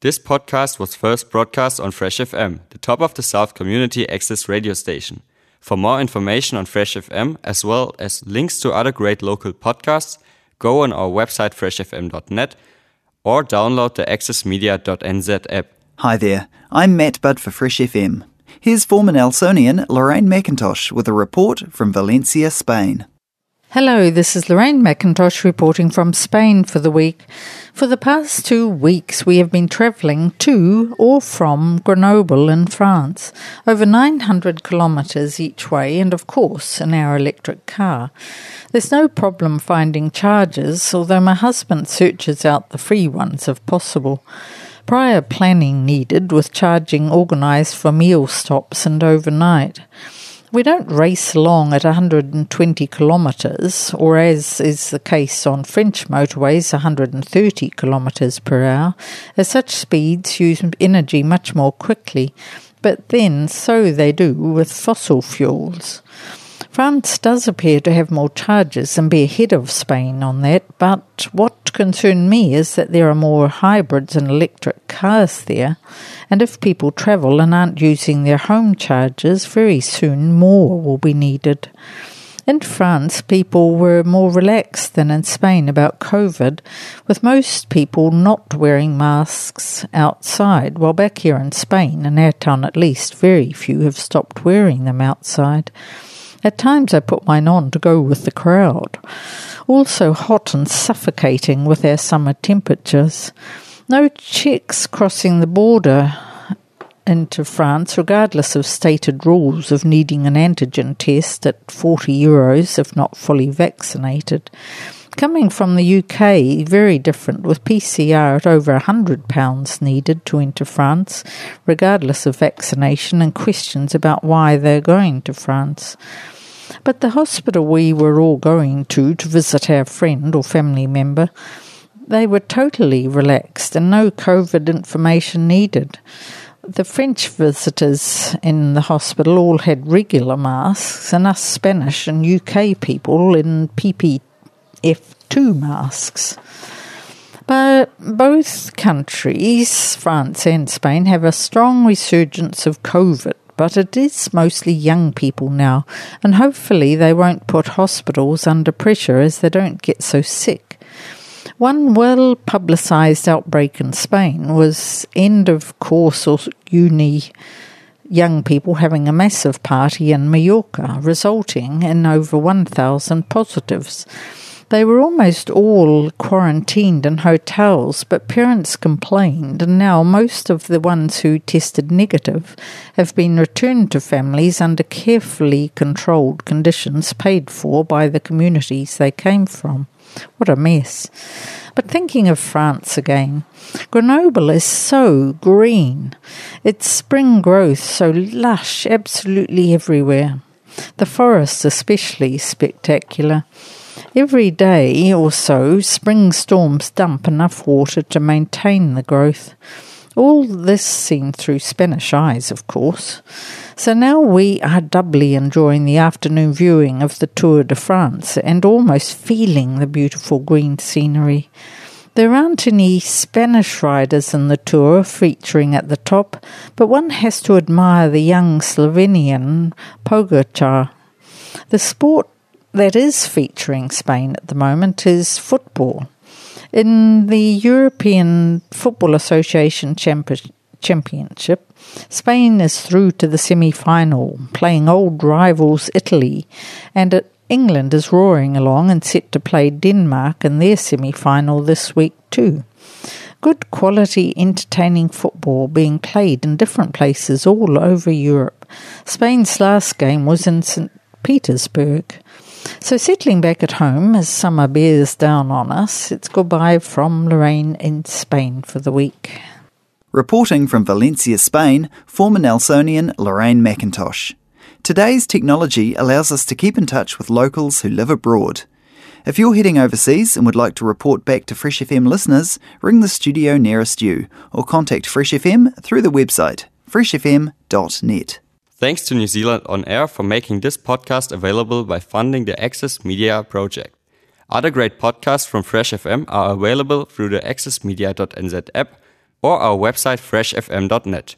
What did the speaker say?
This podcast was first broadcast on Fresh FM, the top of the South community access radio station. For more information on Fresh FM, as well as links to other great local podcasts, go on our website freshfm.net or download the accessmedia.nz app. Hi there, I'm Matt Budd for Fresh FM. Here's former Nelsonian Lorraine MacIntosh with a report from Valencia, Spain. Hello, this is Lorraine MacIntosh reporting from Spain for the week. For the past two weeks, we have been travelling to or from Grenoble in France, over 900 kilometres each way, and of course, in our electric car. There's no problem finding chargers, although my husband searches out the free ones if possible. Prior planning needed, with charging organised for meal stops and overnight. We don't race along at 120 kilometres, or as is the case on French motorways, 130 kilometres per hour, as such speeds use energy much more quickly, but then so they do with fossil fuels. France does appear to have more charges and be ahead of Spain on that, but what concerned me is that there are more hybrids and electric cars there, and if people travel and aren't using their home chargers, very soon more will be needed. In France, people were more relaxed than in Spain about COVID, with most people not wearing masks outside, while back here in Spain, in our town at least, very few have stopped wearing them outside. At times I put mine on to go with the crowd. Also hot and suffocating with our summer temperatures. No checks crossing the border into France, regardless of stated rules of needing an antigen test at 40 euros if not fully vaccinated. Coming from the UK, very different, with PCR at over £100 needed to enter France, regardless of vaccination, and questions about why they're going to France. But the hospital we were all going to to visit our friend or family member, they were totally relaxed and no COVID information needed. The French visitors in the hospital all had regular masks, and us Spanish and UK people in PP F2 masks. But both countries, France and Spain, have a strong resurgence of COVID, but it is mostly young people now, and hopefully they won't put hospitals under pressure as they don't get so sick. One well publicised outbreak in Spain was end of course or uni young people having a massive party in Mallorca, resulting in over 1,000 positives. They were almost all quarantined in hotels, but parents complained, and now most of the ones who tested negative have been returned to families under carefully controlled conditions paid for by the communities they came from. What a mess. But thinking of France again, Grenoble is so green. Its spring growth so lush absolutely everywhere. The forests especially spectacular. Every day or so, spring storms dump enough water to maintain the growth. All this seen through Spanish eyes, of course. So now we are doubly enjoying the afternoon viewing of the Tour de France and almost feeling the beautiful green scenery. There aren't any Spanish riders in the tour featuring at the top, but one has to admire the young Slovenian Pogacar. The sport that is featuring Spain at the moment is football. In the European Football Association Championship, Spain is through to the semi final, playing old rivals Italy, and England is roaring along and set to play Denmark in their semi final this week, too. Good quality, entertaining football being played in different places all over Europe. Spain's last game was in St. Petersburg. So, settling back at home as summer bears down on us, it's goodbye from Lorraine in Spain for the week. Reporting from Valencia, Spain, former Nelsonian Lorraine MacIntosh. Today's technology allows us to keep in touch with locals who live abroad. If you're heading overseas and would like to report back to Fresh FM listeners, ring the studio nearest you or contact Fresh FM through the website freshfm.net. Thanks to New Zealand On Air for making this podcast available by funding the Access Media project. Other great podcasts from Fresh FM are available through the accessmedia.nz app or our website freshfm.net.